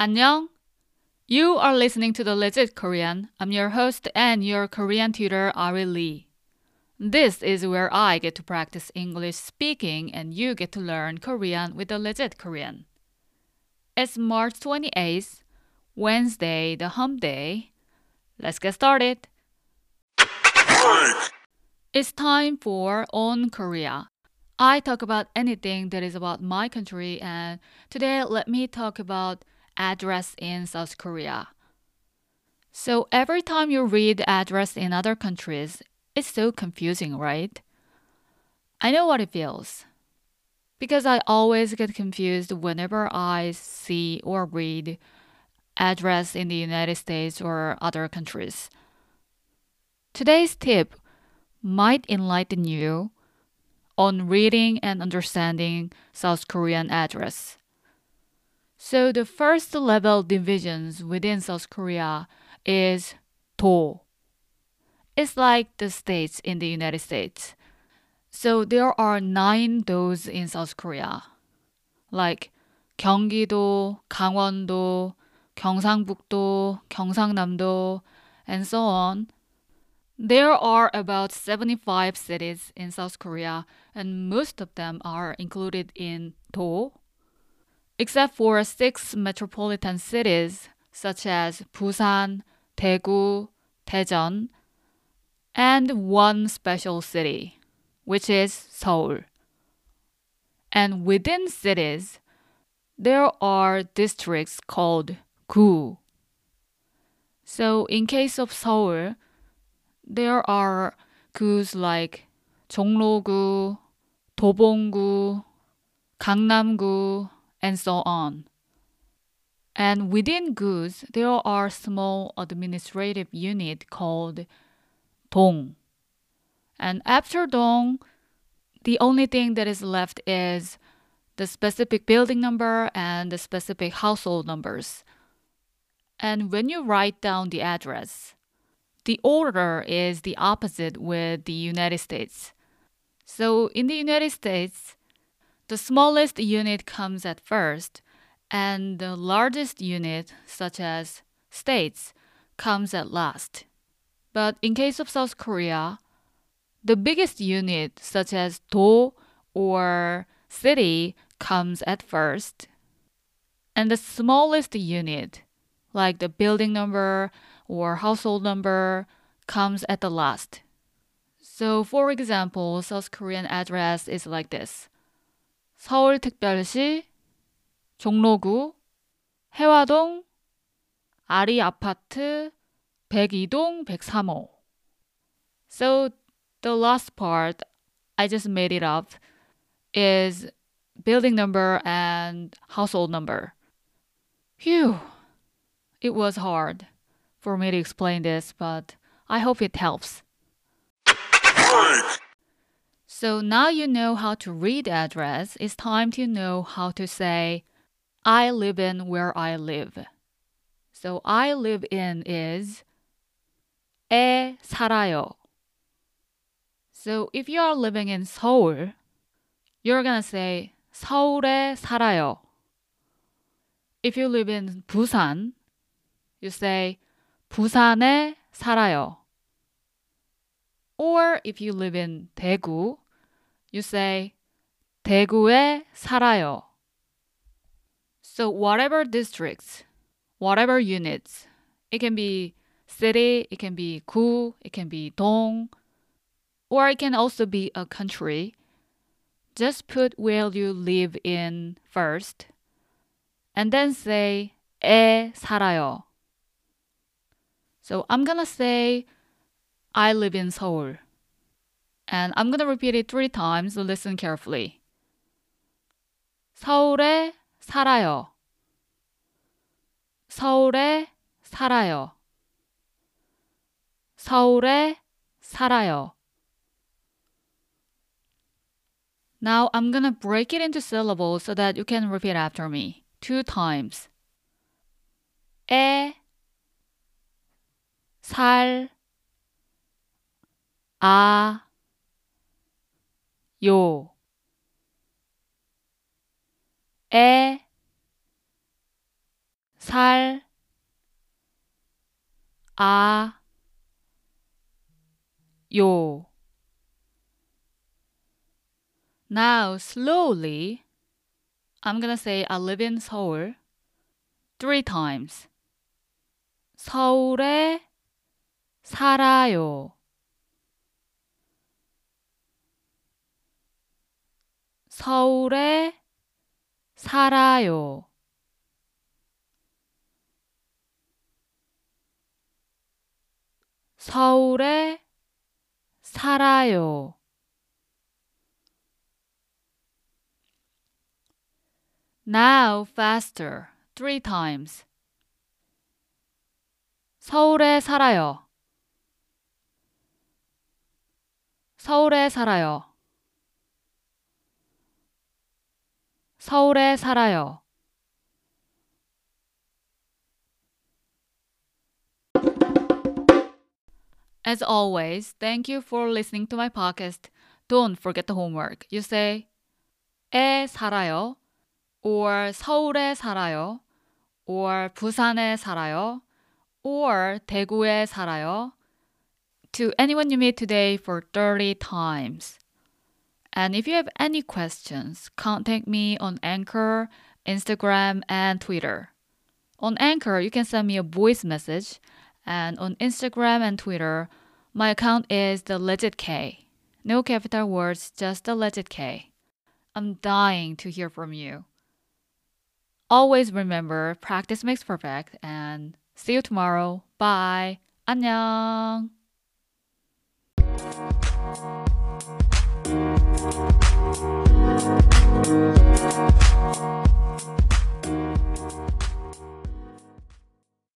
안녕. You are listening to the Legit Korean. I'm your host and your Korean tutor, Ari Lee. This is where I get to practice English speaking and you get to learn Korean with the Legit Korean. It's March 28th, Wednesday, the hump day. Let's get started. It's time for On Korea. I talk about anything that is about my country, and today let me talk about address in South Korea. So every time you read address in other countries, it's so confusing, right? I know what it feels. Because I always get confused whenever I see or read address in the United States or other countries. Today's tip might enlighten you on reading and understanding South Korean address. So the first level divisions within South Korea is do. It's like the states in the United States. So there are nine do's in South Korea, like 경기도, 강원도, 경상북도, 경상남도, and so on. There are about 75 cities in South Korea, and most of them are included in Do, except for six metropolitan cities such as Busan, Daegu, Daejeon, and one special city, which is Seoul. And within cities, there are districts called gu. So in case of Seoul, there are gu's like 종로구, 도봉구, 강남구, and so on. And within gu's, there are small administrative unit called dong. And after dong, the only thing that is left is the specific building number and the specific household numbers. And when you write down the address, the order is the opposite with the United States. So in the United States, the smallest unit comes at first, and the largest unit, such as states, comes at last. But in case of South Korea, the biggest unit, such as do or city, comes at first, and the smallest unit, like the building number or household number, comes at the last. So, for example, South Korean address is like this 서울특별시 종로구 혜화동 아리아파트 102동 103호. So the last part I just made it up is building number and household number. Phew. It was hard for me to explain this, but I hope it helps. So now you know how to read address, it's time to know how to say, I live in where I live. So I live in is 에 살아요. So if you are living in Seoul, you're gonna say 서울에 살아요. If you live in Busan, you say 부산에 살아요. Or if you live in 대구, you say 대구에 살아요. So whatever districts, whatever units, it can be city, it can be 구, it can be 동, or it can also be a country. Just put where you live in first, and then say 에 살아요. So I'm gonna say I live in Seoul. And I'm gonna repeat it three times, so listen carefully. 서울에 살아요. 서울에 살아요. 서울에 살아요. Now I'm gonna break it into syllables so that you can repeat after me two times. 에, 살, 아, 요, 에, 살, 아, 요. Now, slowly, I'm gonna say I live in Seoul three times. 서울에 살아요. 서울에 살아요. 서울에 살아요. Now faster. 서울에 살아요. 서울에 살아요. 서울에 살아요. As always, thank you for listening to my podcast. Don't forget the homework. You say 에 살아요 or 서울에 살아요 or 부산에 살아요 or 대구에 살아요 to anyone you meet today for 30 times. And if you have any questions, contact me on Anchor, Instagram, and Twitter. On Anchor, you can send me a voice message, and on Instagram and Twitter, my account is the legit K. No capital words, just the legit K. I'm dying to hear from you. Always remember, practice makes perfect, and see you tomorrow. Bye. 안녕. Thank you.